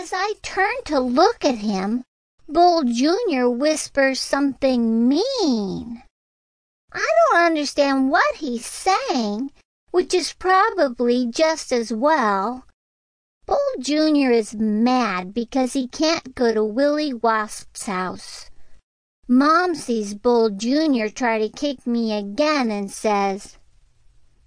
As I turn to look at him, Bull Jr. whispers something mean. I don't understand what he's saying, which is probably just as well. Bull Jr. is mad because he can't go to Willie Wasp's house. Mom sees Bull Jr. try to kick me again and says,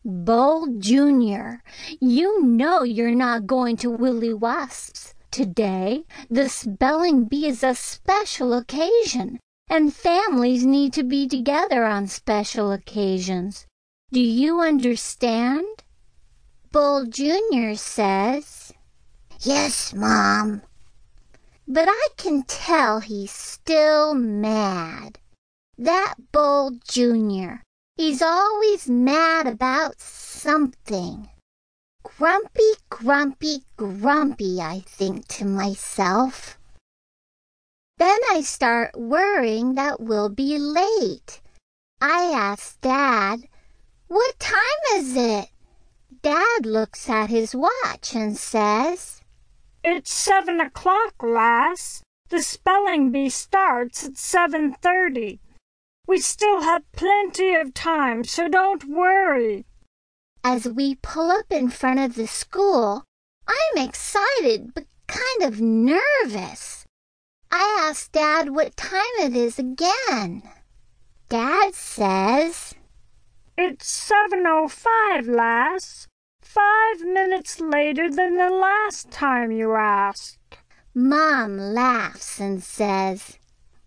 Bull Jr., you know you're not going to Willie Wasp's today. The spelling bee is a special occasion, and families need to be together on special occasions. Do you understand? Bull Jr. says, Yes, Mom. But I can tell he's still mad. That Bull Jr. He's always mad about something. Grumpy, grumpy, grumpy, I think to myself. Then I start worrying that we'll be late. I ask Dad, What time is it? Dad looks at his watch and says, It's seven o'clock, lass. The spelling bee starts at seven thirty. We still have plenty of time, so don't worry. As we pull up in front of the school, I'm excited but kind of nervous. I ask Dad what time it is again. Dad says, It's seven oh five, lass. Five minutes later than the last time you asked. Mom laughs and says,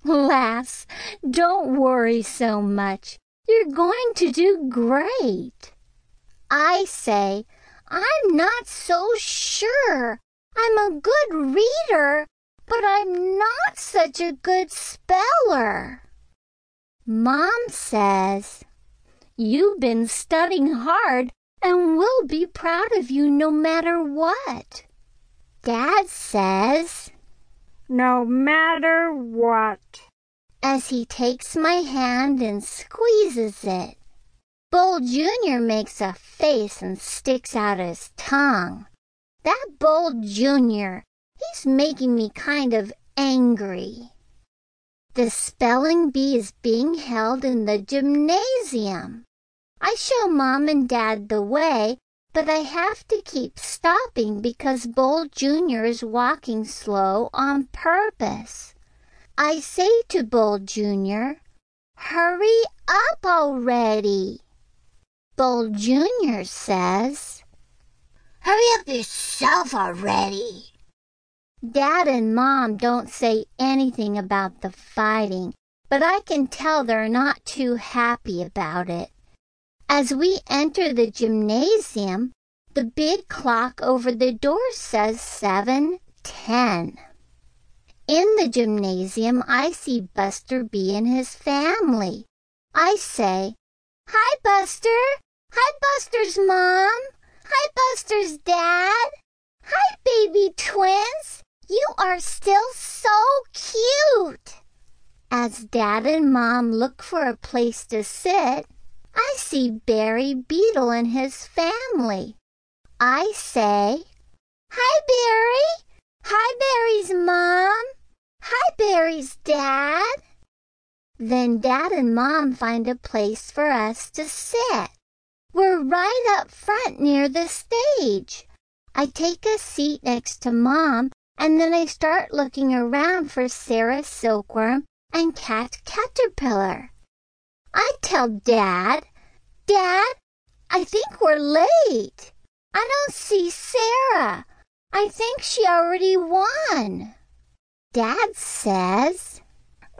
Lass, don't worry so much. You're going to do great. I say, I'm not so sure. I'm a good reader, but I'm not such a good speller. Mom says, You've been studying hard and we'll be proud of you no matter what. Dad says, No matter what. As he takes my hand and squeezes it. Bull Jr. makes a face and sticks out his tongue. That Bull Jr., he's making me kind of angry. The spelling bee is being held in the gymnasium. I show Mom and Dad the way, but I have to keep stopping because Bull Jr. is walking slow on purpose. I say to Bull Jr., Hurry up already. Bull Jr. says, Hurry up yourself already. Dad and Mom don't say anything about the fighting, but I can tell they're not too happy about it. As we enter the gymnasium, the big clock over the door says 7:10. In the gymnasium, I see Buster Bee and his family. I say, Hi, Buster. Hi, Buster's mom. Hi, Buster's dad. Hi, baby twins. You are still so cute. As dad and mom look for a place to sit, I see Barry Beetle and his family. I say, Hi, Barry. Hi, Barry's mom. Hi, Barry's dad. Then Dad and Mom find a place for us to sit. We're right up front near the stage. I take a seat next to Mom, and then I start looking around for Sarah Silkworm and Cat Caterpillar. I tell Dad, Dad, I think we're late. I don't see Sarah. I think she already won. Dad says,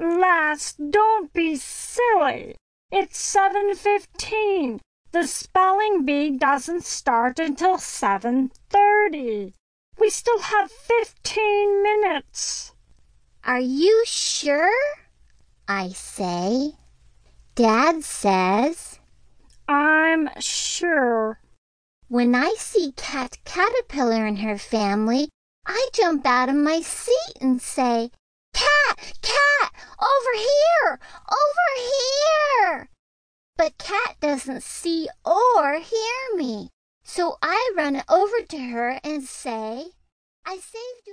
Lass, don't be silly. It's seven fifteen. The spelling bee doesn't start until seven thirty. We still have fifteen minutes. Are you sure? I say. Dad says, I'm sure. When I see Cat Caterpillar and her family, I jump out of my seat and say, Cat! Cat! Over here! Over here! But Cat doesn't see or hear me. So I run over to her and say, I saved you.